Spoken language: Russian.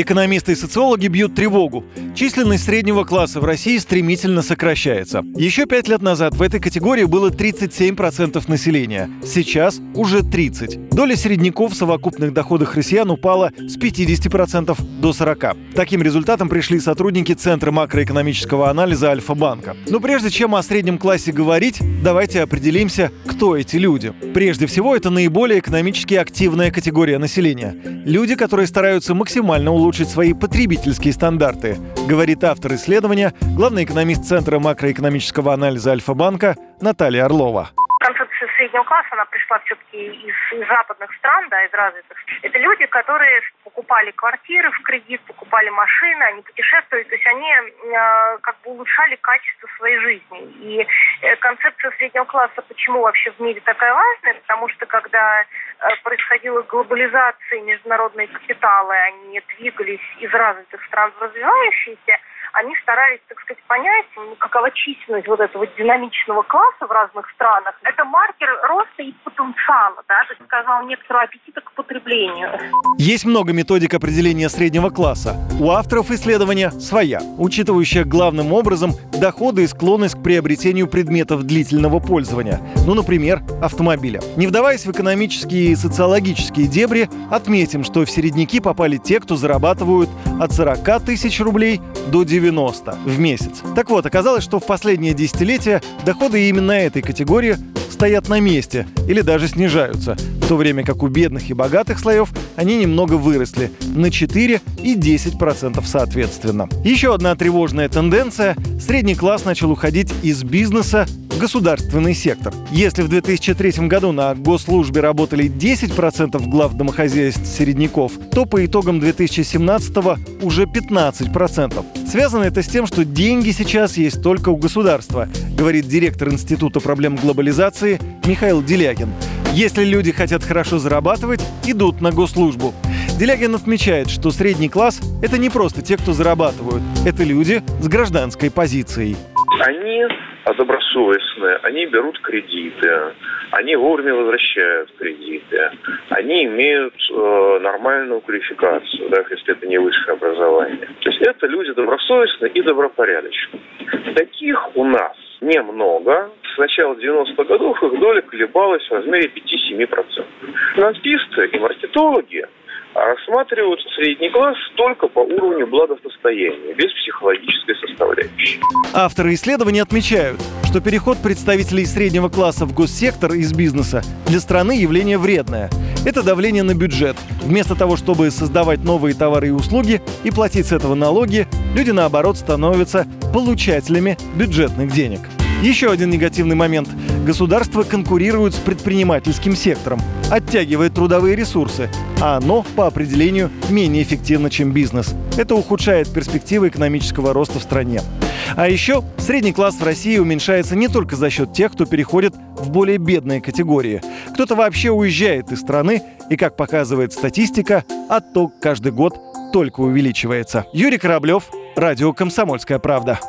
Экономисты и социологи бьют тревогу. Численность среднего класса в России стремительно сокращается. Еще пять лет назад в этой категории было 37% населения. Сейчас уже 30%. Доля середняков в совокупных доходах россиян упала с 50% до 40%. Таким результатом пришли сотрудники Центра макроэкономического анализа Альфа-банка. Но прежде чем о среднем классе говорить, давайте определимся, кто эти люди. Прежде всего, это наиболее экономически активная категория населения. Люди, которые стараются максимально улучшить свои потребительские стандарты, говорит автор исследования, главный экономист Центра макроэкономического анализа Альфа-банка Наталья Орлова среднего класса, она пришла все-таки из, из западных стран, да, из развитых. Это люди, которые покупали квартиры в кредит, покупали машины, они путешествовали, то есть они э, как бы улучшали качество своей жизни. И э, концепция среднего класса, почему вообще в мире такая важная? Потому что когда э, происходила глобализация, международные капиталы, они двигались из развитых стран в развивающиеся, они старались, так сказать, понять, какова численность вот этого динамичного класса в разных странах. Это маркер роста и потенциала, да, то есть, сказал, некоторого аппетита к потреблению. Есть много методик определения среднего класса. У авторов исследования своя, учитывающая главным образом доходы и склонность к приобретению предметов длительного пользования. Ну, например, автомобиля. Не вдаваясь в экономические и социологические дебри, отметим, что в середняки попали те, кто зарабатывают от 40 тысяч рублей до 90 90 в месяц. Так вот, оказалось, что в последнее десятилетие доходы именно этой категории стоят на месте или даже снижаются, в то время как у бедных и богатых слоев они немного выросли на 4 и 10% соответственно. Еще одна тревожная тенденция – средний класс начал уходить из бизнеса государственный сектор. Если в 2003 году на госслужбе работали 10% глав домохозяйств середняков, то по итогам 2017 уже 15%. Связано это с тем, что деньги сейчас есть только у государства, говорит директор Института проблем глобализации Михаил Делягин. Если люди хотят хорошо зарабатывать, идут на госслужбу. Делягин отмечает, что средний класс – это не просто те, кто зарабатывают. Это люди с гражданской позицией. Они добросовестные, они берут кредиты, они вовремя возвращают кредиты, они имеют э, нормальную квалификацию, да, если это не высшее образование. То есть это люди добросовестные и добропорядочные. Таких у нас немного. С начала 90-х годов их доля колебалась в размере 5-7%. Финансисты и маркетологи рассматривают средний класс только по уровню благосостояния, без психологической составляющей. Авторы исследования отмечают, что переход представителей среднего класса в госсектор из бизнеса для страны явление вредное. Это давление на бюджет. Вместо того, чтобы создавать новые товары и услуги и платить с этого налоги, люди, наоборот, становятся получателями бюджетных денег. Еще один негативный момент. Государство конкурирует с предпринимательским сектором, оттягивает трудовые ресурсы, а оно, по определению, менее эффективно, чем бизнес. Это ухудшает перспективы экономического роста в стране. А еще средний класс в России уменьшается не только за счет тех, кто переходит в более бедные категории. Кто-то вообще уезжает из страны, и, как показывает статистика, отток каждый год только увеличивается. Юрий Кораблев, Радио «Комсомольская правда».